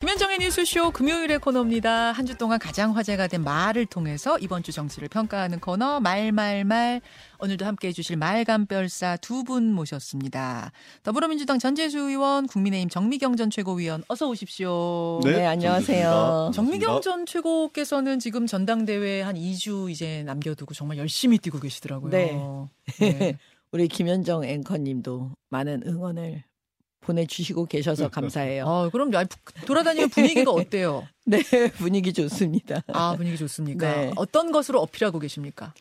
김현정의 뉴스쇼 금요일의 코너입니다. 한 주 동안 가장 화제가 된 말을 통해서 이번 주 정치를 평가하는 코너 말말말 오늘도 함께해 주실 말감별사 두 분 모셨습니다. 더불어민주당 전재수 의원, 국민의힘 정미경 전 최고위원 어서 오십시오. 네, 네, 안녕하세요. 정미경 전 최고께서는 지금 전당대회 한 2주 이제 남겨두고 정말 열심히 뛰고 계시더라고요. 네. 네. 우리 김현정 앵커님도 많은 응원을 보내주시고 계셔서 감사해요. 아, 그럼 아니, 돌아다니는 분위기가 어때요? 네, 분위기 좋습니다. 아, 분위기 좋습니까? 네. 어떤 것으로 어필하고 계십니까?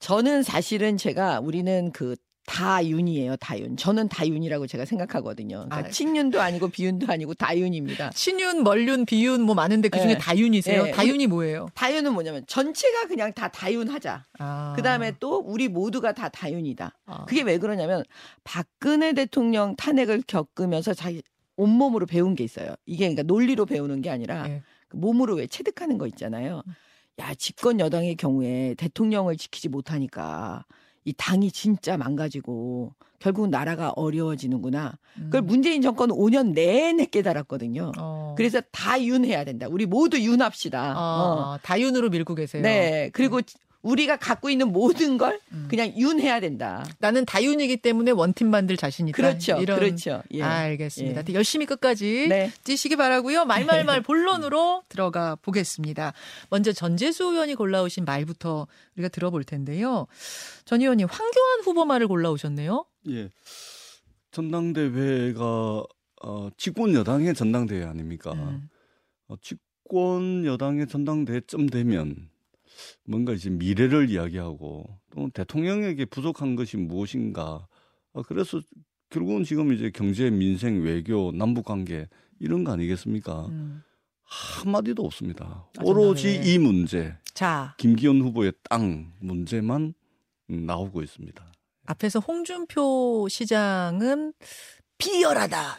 저는 사실은 제가 우리는 그 다윤이에요, 다윤. 저는 다윤이라고 제가 생각하거든요. 그러니까 아. 친윤도 아니고 비윤도 아니고 다윤입니다. 친윤, 멀윤, 비윤 뭐 많은데 그 중에 네. 다윤이세요? 네. 다윤이 뭐예요? 다윤은 뭐냐면 전체가 그냥 다 다윤하자. 아. 그 다음에 또 우리 모두가 다 다윤이다. 아. 그게 왜 그러냐면 박근혜 대통령 탄핵을 겪으면서 자기 온몸으로 배운 게 있어요. 이게 그러니까 논리로 배우는 게 아니라 예. 그 몸으로 왜 체득하는 거 있잖아요. 야, 집권 여당의 경우에 대통령을 지키지 못하니까 이 당이 진짜 망가지고 결국 나라가 어려워지는구나. 그걸 음. 문재인 정권은 5년 내내 깨달았거든요. 어. 그래서 다 윤해야 된다. 우리 모두 윤합시다. 어. 아, 다윤으로 밀고 계세요. 네. 그리고 우리가 갖고 있는 모든 걸 음. 그냥 윤해야 된다. 나는 다윤이기 때문에 원팀 만들 자신 있다. 그렇죠. 이런 그렇죠. 예. 알겠습니다. 예. 열심히 끝까지 네. 뛰시기 바라고요. 말말말 본론으로 들어가 보겠습니다. 먼저 전재수 의원이 골라오신 말부터 우리가 들어볼 텐데요. 전 의원님 황교안 후보 말을 골라오셨네요. 예. 전당대회가 어, 집권 여당의 전당대회 아닙니까? 음. 어, 집권 여당의 전당대회쯤 되면 뭔가 이제 미래를 이야기하고 또 대통령에게 부족한 것이 무엇인가. 어, 그래서 결국은 지금 이제 경제, 민생, 외교, 남북 관계 이런 거 아니겠습니까? 음. 한마디도 없습니다. 아, 오로지. 이 문제, 자 김기현 후보의 땅 문제만 음, 나오고 있습니다. 앞에서 홍준표 시장은 비열하다.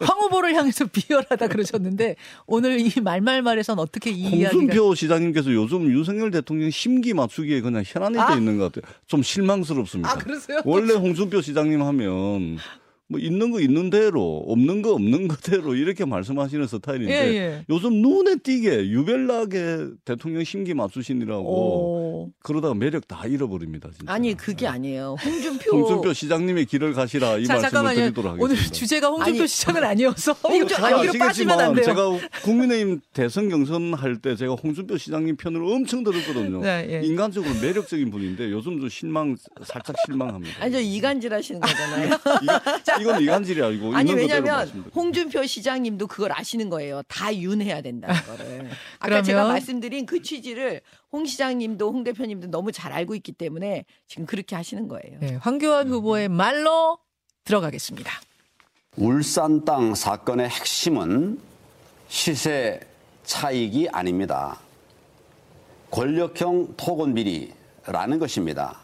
황 후보를 향해서 비열하다 그러셨는데 오늘 이 말말말에선 어떻게 이 이야기가 홍준표 시장님께서 요즘 윤석열 대통령 심기 맞추기에 그냥 혈안이 아. 돼 있는 것 같아요. 좀 실망스럽습니다. 아 그러세요? 원래 홍준표 시장님 하면 뭐 있는 거 있는 대로 없는 거 없는 거대로 이렇게 말씀하시는 스타일인데 예, 예. 요즘 눈에 띄게 유별나게 대통령 심기 맞추신이라고 오. 그러다가 매력 다 잃어버립니다. 진짜. 아니 그게 아니에요. 홍준표 홍준표 시장님의 길을 가시라 이 자 말씀을 잠깐만요. 드리도록 하겠습니다. 오늘 주제가 홍준표 아니, 시장은 아니어서 홍준- 아, 여기로 빠지면 안 돼요. 제가 국민의힘 대선 경선 할 때 제가 홍준표 시장님 편을 엄청 들었거든요. 네, 예. 인간적으로 매력적인 분인데 요즘 좀 실망 살짝 실망합니다. 아니 저 이간질 하시는 거잖아요. 이거, 이건 이간질이 아니고 아니 왜냐면. 홍준표 시장님도 그걸 아시는 거예요. 다 윤해야 된다는 거를. 아까 그러면- 제가 말씀드린 그 취지를 홍 시장님도 홍 대표님도 너무 잘 알고 있기 때문에 지금 그렇게 하시는 거예요. 네, 황교안 후보의 말로 들어가겠습니다. 울산 땅 사건의 핵심은 시세 차익이 아닙니다. 권력형 토건 비리라는 것입니다.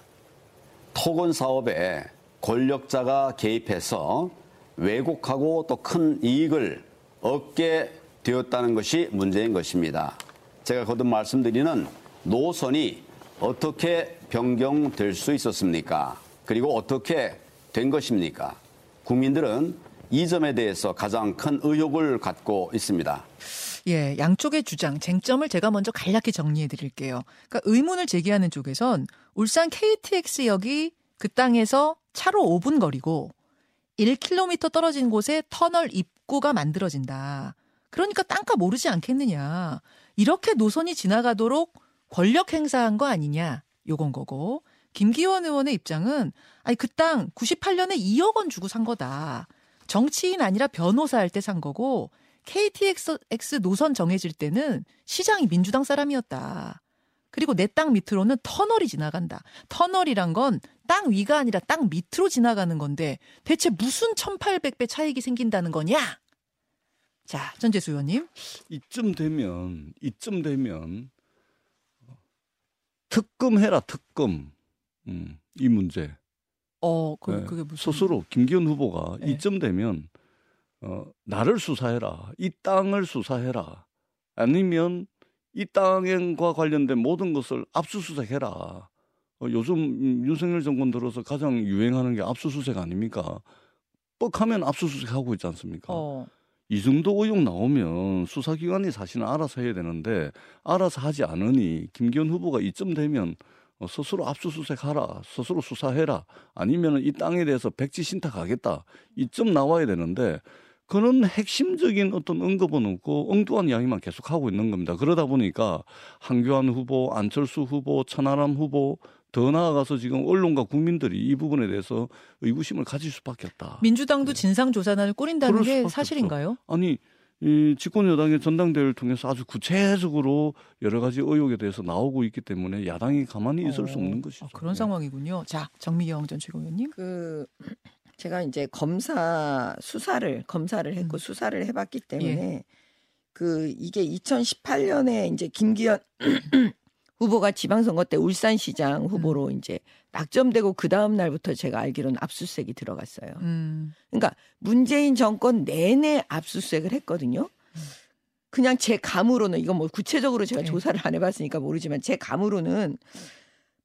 토건 사업에 권력자가 개입해서 왜곡하고 또 큰 이익을 얻게 되었다는 것이 문제인 것입니다. 제가 거듭 말씀드리는 노선이 어떻게 변경될 수 있었습니까? 그리고 어떻게 된 것입니까? 국민들은 이 점에 대해서 가장 큰 의혹을 갖고 있습니다. 예, 양쪽의 주장, 쟁점을 제가 먼저 간략히 정리해 드릴게요. 그러니까 의문을 제기하는 쪽에선 울산 KTX역이 그 땅에서 차로 5분 거리고 1km 떨어진 곳에 터널 입구가 만들어진다. 그러니까 땅값 오르지 않겠느냐. 이렇게 노선이 지나가도록 권력 행사한 거 아니냐. 요건 거고. 김기원 의원의 입장은 아니 그 땅 98년에 2억 원 주고 산 거다. 정치인 아니라 변호사 할 때 산 거고 KTX 노선 정해질 때는 시장이 민주당 사람이었다. 그리고 내 땅 밑으로는 터널이 지나간다. 터널이란 건 땅 위가 아니라 땅 밑으로 지나가는 건데 대체 무슨 1800배 차익이 생긴다는 거냐? 자, 전재수 의원님. 이쯤 되면 이쯤 되면 특검해라 특검. 음, 이 문제. 어, 그, 네. 그게 무슨 스스로 김기현 후보가 네. 이쯤 되면 어, 나를 수사해라. 이 땅을 수사해라. 아니면 이 땅과 관련된 모든 것을 압수수색해라. 어, 요즘 음, 윤석열 정권 들어서 가장 유행하는 게 압수수색 아닙니까? 뻑하면 압수수색하고 있지 않습니까? 어. 이 정도 의혹 나오면 수사기관이 사실은 알아서 해야 되는데 알아서 하지 않으니 김기현 후보가 이쯤 되면 어, 스스로 압수수색하라, 스스로 수사해라, 아니면 이 땅에 대해서 백지 신탁하겠다 이쯤 나와야 되는데 그런 핵심적인 어떤 언급은 없고 엉뚱한 이야기만 계속 하고 있는 겁니다. 그러다 보니까 한교안 후보, 안철수 후보, 천하람 후보 더 나아가서 지금 언론과 국민들이 이 부분에 대해서 의구심을 가질 수밖에 없다. 민주당도 진상조사단을 꾸린다는 게 사실인가요? 아니 이 집권 여당의 전당대회를 통해서 아주 구체적으로 여러 가지 의혹에 대해서 나오고 있기 때문에 야당이 가만히 있을 수 어, 없는 것이죠. 아, 그런 네. 상황이군요. 자, 정미경 전 최고위원님. 그 제가 이제 검사 수사를 검사를 했고 음. 수사를 해봤기 때문에 그 이게 2018년에 이제 김기현 후보가 지방선거 때 울산시장 후보로 이제 낙점되고 그 다음 날부터 제가 알기로는 압수수색이 들어갔어요. 음. 그러니까 문재인 정권 내내 압수수색을 했거든요. 그냥 제 감으로는 이건 뭐 구체적으로 제가 네. 조사를 안 해봤으니까 모르지만 제 감으로는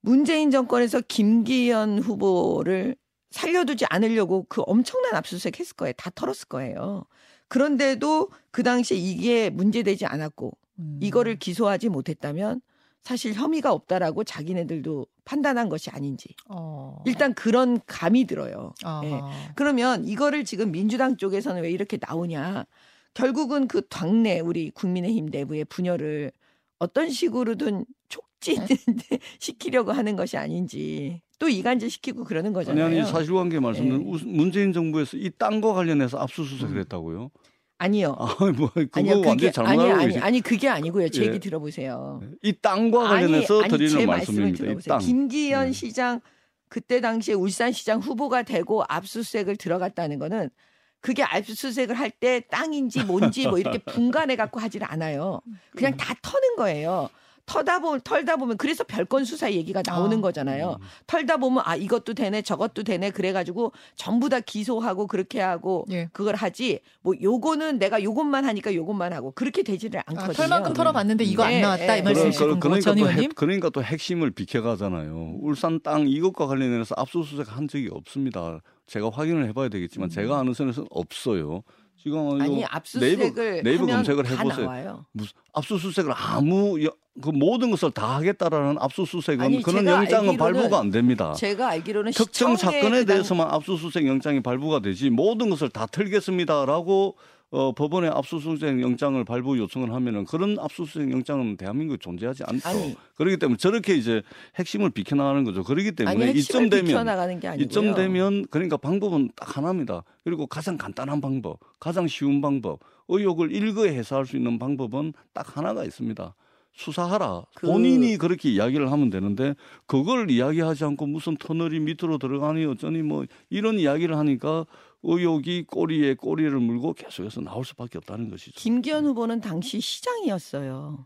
문재인 정권에서 김기현 후보를 살려두지 않으려고 그 엄청난 압수수색 했을 거예요. 다 털었을 거예요. 그런데도 그 당시에 이게 문제되지 않았고 음. 이거를 기소하지 못했다면 사실 혐의가 없다라고 자기네들도 판단한 것이 아닌지 어. 일단 그런 감이 들어요. 아하. 예. 그러면 이거를 지금 민주당 쪽에서는 왜 이렇게 나오냐? 결국은 그 당내 우리 국민의힘 내부의 분열을 어떤 식으로든 촉진 시키려고 하는 것이 아닌지 또 이간질 시키고 그러는 아니 거잖아요. 아니 사실관계 말씀드리면 예. 우- 문재인 정부에서 이 땅과 관련해서 압수수색을 했다고요. 아니요. 아뭐 그거 아니요. 그게 아니 아니. 아니 그게 아니고요. 제 예. 얘기 들어보세요. 이 땅과 관련해서 아니, 드리는 제 말씀입니다. 들어보세요. 땅. 김기현 네. 시장 그때 당시에 울산시장 후보가 되고 압수수색을 들어갔다는 거는 그게 압수수색을 할 때 땅인지 뭔지 뭐 이렇게 분간해 갖고 하질 않아요. 그냥 다 터는 거예요. 터다 보면 털다 보면 그래서 별건 수사 얘기가 나오는 아. 거잖아요. 음. 털다 보면 아 이것도 되네 저것도 되네 그래가지고 전부 다 기소하고 그렇게 하고 예. 그걸 하지 뭐 요거는 내가 요것만 하니까 요것만 하고 그렇게 되지를 아, 않거든요. 털만큼 털어봤는데 이거 네, 안 나왔다 이 네. 말씀이시고 그러- 그러니까 전또 의원님. 핵, 그러니까 또 핵심을 비켜가잖아요. 울산 땅 이것과 관련해서 압수수색 한 적이 없습니다. 제가 확인을 해봐야 되겠지만 제가 아는 선에서는 없어요. 지금 아니 이거 압수수색을 네이버, 네이버 검색을 다 해보세요. 나와요. 무슨 압수수색을 아무 여- 그 모든 것을 다 하겠다라는 압수수색은 아니, 그런 영장은 발부가 안 됩니다. 제가 알기로는 특정 사건에 대해서만 압수수색 영장이 발부가 되지 모든 것을 다 털겠습니다라고 어, 법원에 압수수색 영장을 발부 요청을 하면은 그런 압수수색 영장은 대한민국에 존재하지 않죠. 아니. 그렇기 때문에 저렇게 이제 핵심을 비켜나가는 거죠. 그렇기 때문에 아니 이점 되면. 이점 되면 그러니까 방법은 딱 하나입니다. 그리고 가장 간단한 방법, 가장 쉬운 방법, 의혹을 일거에 해소할 수 있는 방법은 딱 하나가 있습니다. 수사하라. 그- 본인이 그렇게 이야기를 하면 되는데 그걸 이야기하지 않고 무슨 터널이 밑으로 들어가니 어쩌니 뭐 이런 이야기를 하니까 의혹이 꼬리에 꼬리를 물고 계속해서 나올 수밖에 없다는 것이죠. 김기현 후보는 당시 시장이었어요.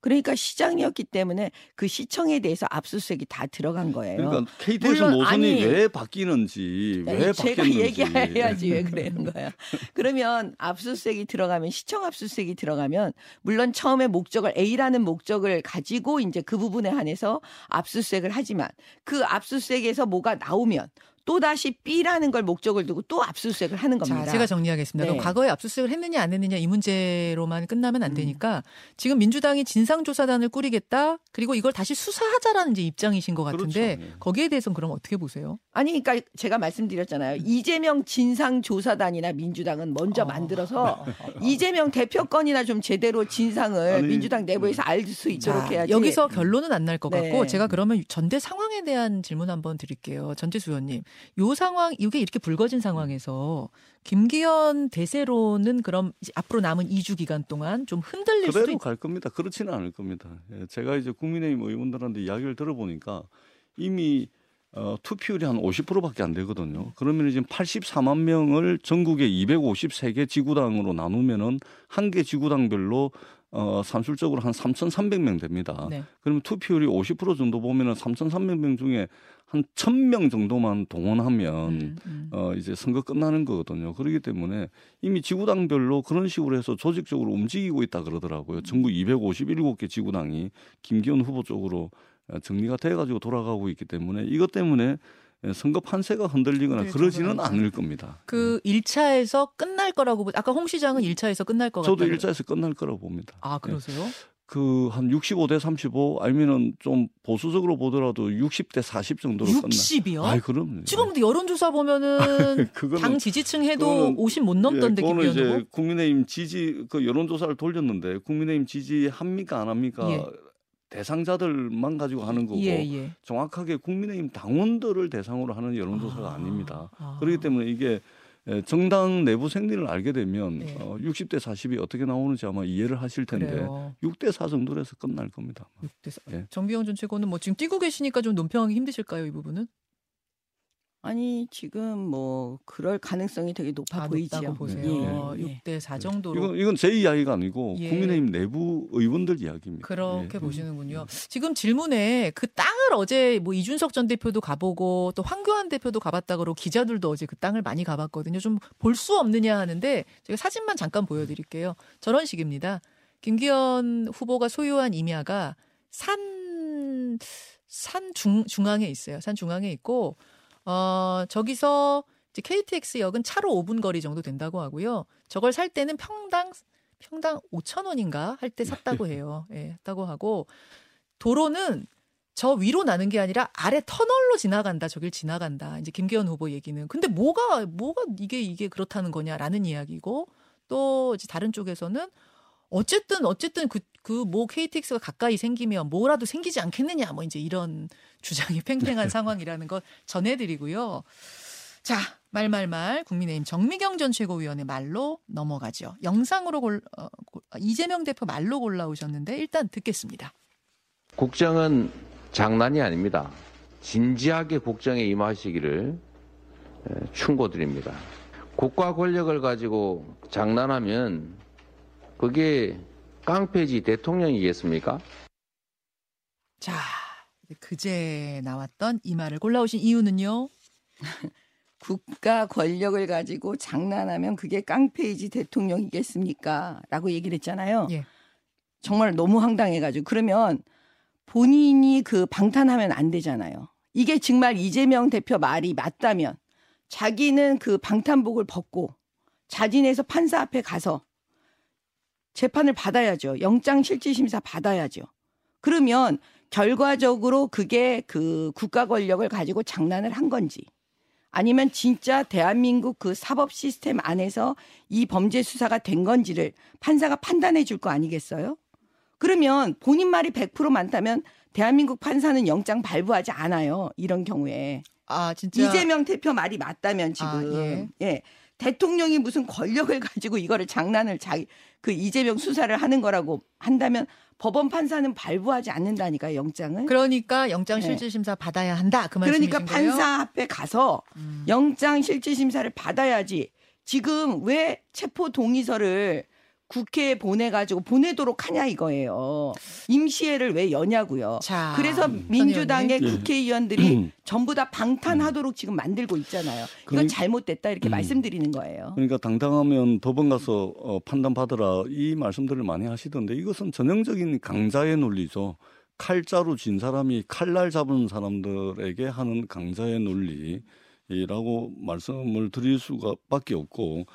그러니까 시장이었기 때문에 그 시청에 대해서 압수수색이 다 들어간 거예요. 그러니까 KTX 물론 노선이 아니, 왜 바뀌는지 왜 아니, 제가 바뀌는지 얘기해야지 왜 그러는 거야. 그러면 압수수색이 들어가면 시청 압수수색이 들어가면 물론 처음에 목적을 A라는 목적을 가지고 이제 그 부분에 한해서 압수수색을 하지만 그 압수수색에서 뭐가 나오면 또 다시 B라는 걸 목적을 두고 또 압수수색을 하는 겁니다. 자, 제가 정리하겠습니다. 네. 과거에 압수수색을 했느냐 안 했느냐 이 문제로만 끝나면 안 음. 되니까 지금 민주당이 진상조사단을 꾸리겠다 그리고 이걸 다시 수사하자라는 이제 입장이신 것 같은데 그렇죠. 네. 거기에 대해서는 그럼 어떻게 보세요? 아니, 그러니까 제가 말씀드렸잖아요. 이재명 진상조사단이나 민주당은 먼저 어. 만들어서 이재명 대표건이나 좀 제대로 진상을 아니, 민주당 내부에서 알 수 있도록 자, 해야지. 여기서 결론은 안 날것 네. 같고 제가 그러면 전대 상황에 대한 질문 한번 드릴게요. 전재수 의원님. 요 상황 이게 이렇게 불거진 상황에서 김기현 대세로는 그럼 앞으로 남은 2주 기간 동안 좀 흔들릴 수도 그대로 있... 갈 겁니다. 그렇지는 않을 겁니다. 예, 제가 이제 국민의힘 의원들한테 이야기를 들어보니까 이미 어, 투표율이 한 50%밖에 안 되거든요. 그러면 지금 84만 명을 전국의 253개 지구당으로 나누면은 한 개 지구당별로 어, 산술적으로 한 3,300명 됩니다. 네. 그러면 투표율이 50% 정도 보면은 3,300명 중에 한 1,000명 정도만 동원하면 음, 음. 어 이제 선거 끝나는 거거든요. 그렇기 때문에 이미 지구당별로 그런 식으로 해서 조직적으로 움직이고 있다 그러더라고요. 전국 257개 지구당이 김기현 후보 쪽으로 어, 정리가 돼 가지고 돌아가고 있기 때문에 이것 때문에 예, 선거 판세가 흔들리거나 네, 그러지는. 않을 겁니다. 그 1차에서 끝날 거라고 보- 아까 홍 시장은 1차에서 끝날 것 같다. 저도 일자에서 끝날 거라고 봅니다. 아, 그러세요? 그 한 65대 35 아니면은 좀 보수적으로 보더라도 60대 40 정도로 끝나. 60이요? 아이 그럼. 지금 근데 여론조사 보면은 그거는 당 지지층 해도 그거는- 50 못 넘던데 예, 그거는 김기현 이제. 국민의힘 지지 그 여론조사를 돌렸는데 국민의힘 지지 합니까 안 합니까? 예. 대상자들만 가지고 하는 거고 예, 예. 정확하게 국민의힘 당원들을 대상으로 하는 여론조사가 아, 아, 닙니다 아. 그렇기 때문에 이게 에, 정당 내부 생리를 알게 되면 네. 어, 60대 40이 어떻게 나오는지 아마 이해를 하실 텐데 그래요. 6대 4 정도로 해서 끝날 겁니다. 6대 4. 예. 정비영 전 최고는 뭐 지금 뛰고 계시니까 좀 논평하기 힘드실까요, 이 부분은? 아니 지금 뭐 그럴 가능성이 되게 높아 아, 보이지요. 보세요. 예, 예. 6대 4 정도로. 이건 이건 제 이야기가 아니고 예. 국민의힘 내부 의원들 이야기입니다. 그렇게 예. 보시는군요. 지금 질문에 그 땅을 어제 뭐 이준석 전 대표도 가보고 또 황교안 대표도 가봤다 그러고 기자들도 어제 그 땅을 많이 가봤거든요. 좀 볼 수 없느냐 하는데 제가 사진만 잠깐 보여드릴게요. 저런 식입니다. 김기현 후보가 소유한 임야가 산, 산 중, 중앙에 있어요. 산 중앙에 있고, 어, 저기서 이제 KTX역은 차로 5분 거리 정도 된다고 하고요. 저걸 살 때는 평당 평당 5천 원인가 할 때 샀다고 해요. 예, 했다고 하고 도로는 저 위로 나는 게 아니라 아래 터널로 지나간다. 저길 지나간다. 이제 김기현 후보 얘기는. 근데 뭐가 뭐가 이게 이게 그렇다는 거냐라는 이야기고 또 이제 다른 쪽에서는 어쨌든 어쨌든 그 그뭐 KTX가 가까이 생기면 뭐라도 생기지 않겠느냐. 뭐 이제 이런 주장이 팽팽한 상황이라는 걸 전해드리고요. 자, 말말말 국민의힘 정미경 전 최고위원의 말로 넘어가죠. 영상으로 골, 어, 골- 이재명 대표 말로 골라오셨는데 일단 듣겠습니다. 국정은 장난이 아닙니다. 진지하게 국정에 임하시기를 에, 충고드립니다. 국가 권력을 가지고 장난하면 그게 깡패지 대통령이겠습니까? 자, 그제 나왔던 이 말을 골라오신 이유는요? 국가 권력을 가지고 장난하면 그게 깡패이지 대통령이겠습니까? 라고 얘기를 했잖아요. 예. 정말 너무 황당해가지고. 그러면 본인이 그 방탄하면 안 되잖아요. 이게 정말 이재명 대표 말이 맞다면 자기는 그 방탄복을 벗고 자진해서 판사 앞에 가서 재판을 받아야죠. 영장 실질 심사 받아야죠. 그러면 결과적으로 그게 그 국가 권력을 가지고 장난을 한 건지 아니면 진짜 대한민국 그 사법 시스템 안에서 이 범죄 수사가 된 건지를 판사가 판단해 줄 거 아니겠어요? 그러면 본인 말이 100% 많다면 대한민국 판사는 영장 발부하지 않아요. 이런 경우에. 아, 진짜. 이재명 대표 말이 맞다면 지금 아, 예. 예. 대통령이 무슨 권력을 가지고 이거를 장난을 자기 그 이재명 수사를 하는 거라고 한다면 법원 판사는 발부하지 않는다니까 영장을. 그러니까 영장 네. 실질 심사 받아야 한다. 그 말씀이신 그러니까 거예요? 판사 앞에 가서 음. 영장 실질 심사를 받아야지. 지금 왜 체포 동의서를 국회에 보내가지고 보내도록 하냐 이거예요. 임시회를 왜 여냐고요. 자, 그래서 선 민주당의 의원님. 국회의원들이 전부 다 방탄하도록 지금 만들고 있잖아요. 이건 그러니- 잘못됐다 이렇게 음. 말씀드리는 거예요. 그러니까 당당하면 법원 가서 어, 판단 받으라 이 말씀들을 많이 하시던데 이것은 전형적인 강자의 논리죠. 칼자루 진 사람이 칼날 잡은 사람들에게 하는 강자의 논리라고 말씀을 드릴 수가 밖에 없고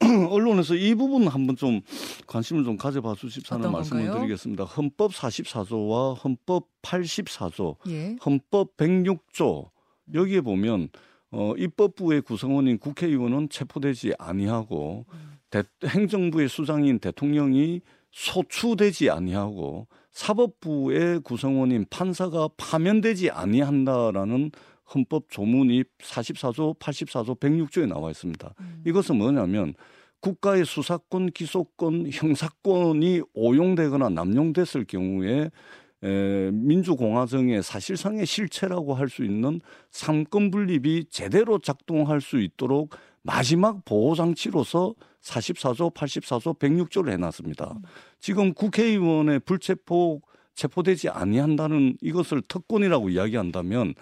언론에서 이 부분 한번 좀 관심을 좀 가져봐 주십사는 말씀을 건가요? 드리겠습니다. 헌법 44조와 헌법 84조 예. 헌법 106조 여기에 보면 어, 입법부의 구성원인 국회의원은 체포되지 아니하고 대, 행정부의 수장인 대통령이 소추되지 아니하고 사법부의 구성원인 판사가 파면되지 아니한다라는 헌법 조문이 44조, 84조, 106조에 나와 있습니다. 이것은 뭐냐면 국가의 수사권, 기소권, 형사권이 오용되거나 남용됐을 경우에 에, 민주공화정의 사실상의 실체라고 할 수 있는 삼권 분립이 제대로 작동할 수 있도록 마지막 보호장치로서 44조, 84조, 106조를 해놨습니다. 지금 국회의원의 불체포 체포되지 아니한다는 이것을 특권이라고 이야기한다면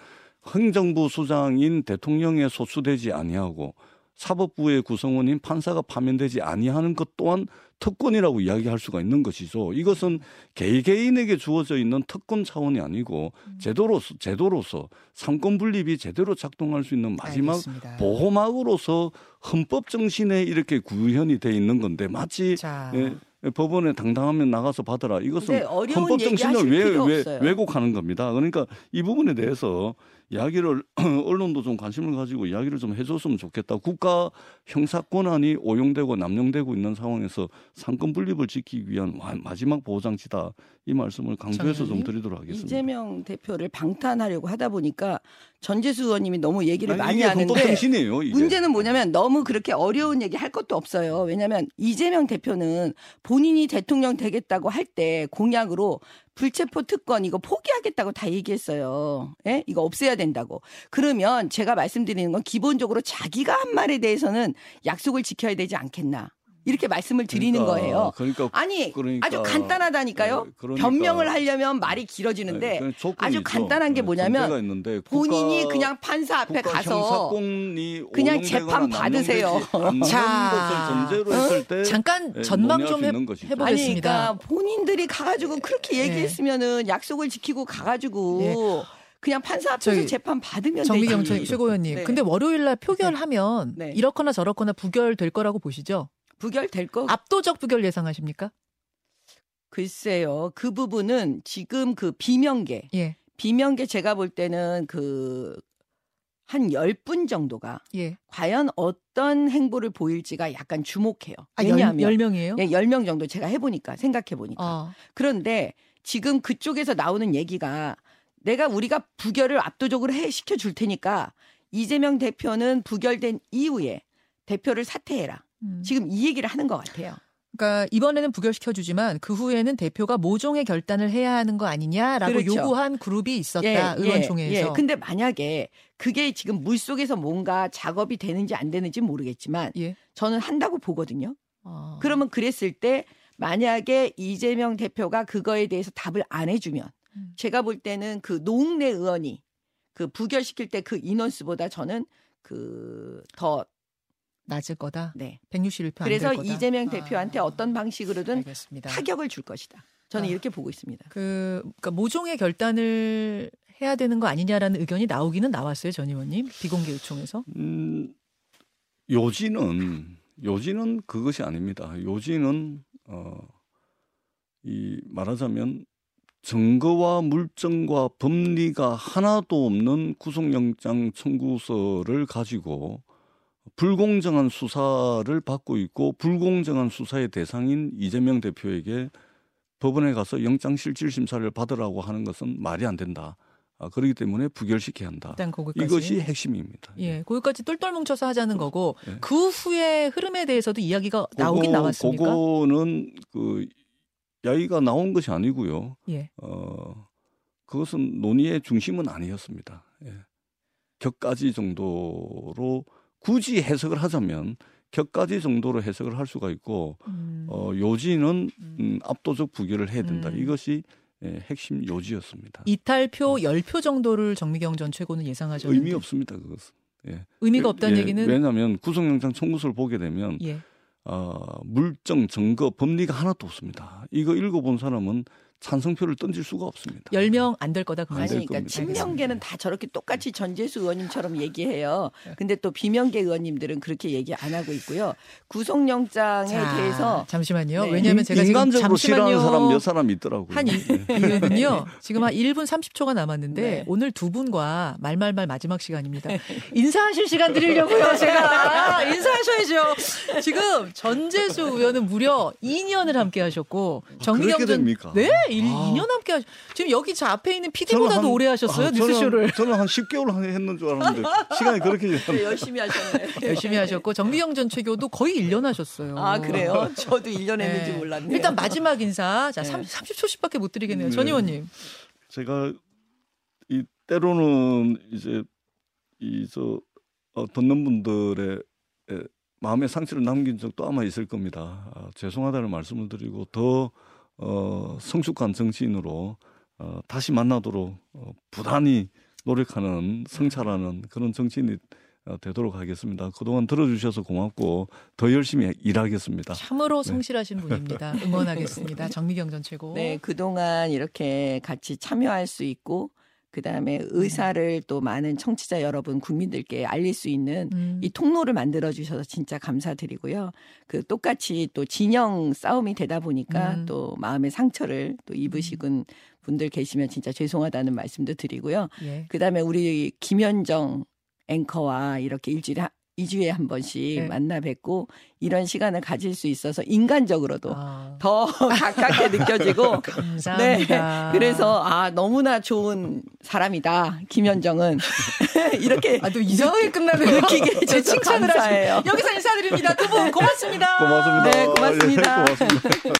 행정부 수장인 대통령에 소수되지 아니하고 사법부의 구성원인 판사가 파면되지 아니하는 것 또한 특권이라고 이야기할 수가 있는 것이죠. 이것은 개개인에게 주어져 있는 특권 차원이 아니고 음. 제도로서 제도로서 상권 분립이 제대로 작동할 수 있는 마지막 알겠습니다. 보호막으로서 헌법 정신에 이렇게 구현이 돼 있는 건데 마치 자, 예, 법원에 당당하면 나가서 받아라. 이것은 헌법 정신을 왜, 왜. 왜곡하는 겁니다. 그러니까 이 부분에 대해서 이야기를 언론도 좀 관심을 가지고 이야기를 좀 해줬으면 좋겠다. 국가 형사 권한이 오용되고 남용되고 있는 상황에서 상권 분립을 지키기 위한 마- 마지막 보호장치다. 이 말씀을 강조해서 좀 드리도록 하겠습니다. 이재명 대표를 방탄하려고 하다 보니까 전재수 의원님이 너무 얘기를 아니, 많이 하는데 정신이에요. 문제는 뭐냐면 너무 그렇게 어려운 얘기 할 것도 없어요. 왜냐하면 이재명 대표는 본인이 대통령 되겠다고 할 때 공약으로 불체포 특권 이거 포기하겠다고 다 얘기했어요. 예? 이거 없애야 된다고. 그러면 제가 말씀드리는 건 기본적으로 자기가 한 말에 대해서는 약속을 지켜야 되지 않겠나. 이렇게 말씀을 드리는 그러니까, 거예요. 그러니까 아니 그러니까- 아주 간단하다니까요. 네, 그러니까- 변명을 하려면 말이 길어지는데 네, 아주. 간단한 게 네, 뭐냐면 있는데 본인이 국가- 그냥 판사 앞에 가서 그냥 재판 받으세요. 자, 것을 전제로 했을 때 잠깐 예, 전망 좀수 해. 해보겠습니다. 아니, 그러니까 본인들이 가가지고 그렇게 네. 얘기했으면은 약속을 지키고 가가지고 네. 그냥 판사 앞에서 재판 받으면 정미경. 최고위원님. 네. 근데 월요일 날 표결하면 네. 이렇거나 저렇거나 부결될 거라고 보시죠? 부결될 거 압도적 부결 예상하십니까? 글쎄요. 그 부분은 지금 그 비명계 예. 비명계 제가 볼 때는 그 한 10분 정도가 예. 과연 어떤 행보를 보일지가 약간 주목해요. 아, 열, 왜냐하면 열 명이에요? 예, 10명 정도 제가 해 보니까 생각해 보니까 아, 그런데 지금 그쪽에서 나오는 얘기가 내가 우리가 부결을 압도적으로 해 시켜 줄 테니까 이재명 대표는 부결된 이후에 대표를 사퇴해라. 음. 지금 이 얘기를 하는 것 같아요. 그러니까 이번에는 부결시켜 주지만 그 후에는 대표가 모종의 결단을 해야 하는 거 아니냐라고 그렇죠. 요구한 그룹이 있었다 의원총회에서. 예. 근데 만약에 그게 지금 물 속에서 뭔가 작업이 되는지 안 되는지 모르겠지만 예. 저는 한다고 보거든요. 아. 그러면 그랬을 때 만약에 이재명 대표가 그거에 대해서 답을 안 해주면 음. 제가 볼 때는 그 노웅래 의원이 그 부결시킬 때 그 인원수보다 저는 그 더 낮을 거다. 네. 161표 안될 그래서. 이재명 아. 대표한테 어떤 방식으로든 알겠습니다. 타격을 줄 것이다. 저는 아. 이렇게 보고 있습니다. 그 그러니까 모종의 결단을 해야 되는 거 아니냐라는 의견이 나오기는 나왔어요, 전 의원님. 비공개 요청에서. 음, 요지는 요지는 그것이 아닙니다. 요지는 어, 이 말하자면 증거와 물증과 법리가 하나도 없는 구속영장 청구서를 가지고 불공정한 수사를 받고 있고 불공정한 수사의 대상인 이재명 대표에게 법원에 가서 영장실질심사를 받으라고 하는 것은 말이 안 된다. 아, 그렇기 때문에 부결시켜야 한다. 이것이 핵심입니다. 예, 거기까지 똘똘 뭉쳐서 하자는 거고 예. 그 후에 흐름에 대해서도 이야기가 나오긴 그거- 나왔습니까? 그거는 그 야기가 나온 것이 아니고요. 예. 어 그것은 논의의 중심은 아니었습니다. 예. 격가지 정도로 굳이 해석을 하자면 격가지 정도로 해석을 할 수가 있고 음, 어 요지는 음. 음, 압도적 부결을 해야 된다. 음. 이것이 예, 핵심 요지였습니다. 이탈표 10표 정도를 정미경 전 최고는 예상하셨는데 의미 없습니다. 그것은. 예. 의미가 없다는 예, 얘기는 왜냐하면 구속영장 청구서를 보게 되면 예. 어, 물증, 증거, 법리가 하나도 없습니다. 이거 읽어본 사람은 찬성표를 던질 수가 없습니다. 10명 안 될 거다 그 그러니까 겁니다. 친명계는 다 저렇게 똑같이 전재수 의원님처럼 얘기해요. 네. 근데 또 비명계 의원님들은 그렇게 얘기 안 하고 있고요. 구속영장에 자, 대해서 잠시만요. 네. 왜냐하면 제가 지금 인간적으로 싫어하는 잠시만요. 사람 몇 사람 있더라고요. 한 이, 예. 이유는요. 지금 한 1분 30초가 남았는데 네. 오늘 두 분과 말말말 마지막 시간입니다. 인사하실 시간 드리려고요. 제가 인사하셔야죠. 지금 전재수 의원은 무려 2년을 함께 하셨고 정미경 전 됩니까? 네, 일, 아. 2년 함께 하셨. 지금 여기 저 앞에 있는 PD보다도 한- 오래 하셨어요. 아, 뉴스쇼를. 저는, 저는 한 10개월 했는 줄 알았는데 시간이 그렇게 네. 열심히 하셨네. 열심히 하셨고 정미경 전 최교도 거의 1년 하셨어요. 아 그래요? 저도 1년 했는지 네. 몰랐네요. 일단 마지막 인사. 자, 네. 30, 30초씩밖에 못 드리겠네요. 전 네. 의원님. 제가 이 때로는 이제 이저 어, 듣는 분들의 에, 마음의 상처를 남긴 적도 아마 있을 겁니다. 아, 죄송하다는 말씀을 드리고 더 어, 성숙한 정치인으로 어, 다시 만나도록 어, 부단히 노력하는 성찰하는 그런 정치인이 어, 되도록 하겠습니다. 그동안 들어주셔서 고맙고 더 열심히 일하겠습니다. 참으로 네. 성실하신 분입니다. 응원하겠습니다. 정미경 전 최고. 네, 그동안 이렇게 같이 참여할 수 있고 그다음에 의사를 또 많은 청취자 여러분 국민들께 알릴 수 있는 음. 이 통로를 만들어 주셔서 진짜 감사드리고요. 그 똑같이 또 진영 싸움이 되다 보니까 음. 또 마음의 상처를 또 입으시군 분들 계시면 진짜 죄송하다는 말씀도 드리고요. 예. 그다음에 우리 김현정 앵커와 이렇게 일주일에 한- 2주에 한 번씩 네. 만나 뵙고 이런 시간을 가질 수 있어서 인간적으로도 아, 더 가깝게 느껴지고 감사합니다. 네. 그래서 아 너무나 좋은 사람이다 김현정은 이렇게 아, 또 이상하게 끝나네요. 느끼게 제 해줘서 칭찬을. 하시고 여기서 인사드립니다. 두 분 고맙습니다. 고맙습니다. 네, 고맙습니다. 예, 고맙습니다.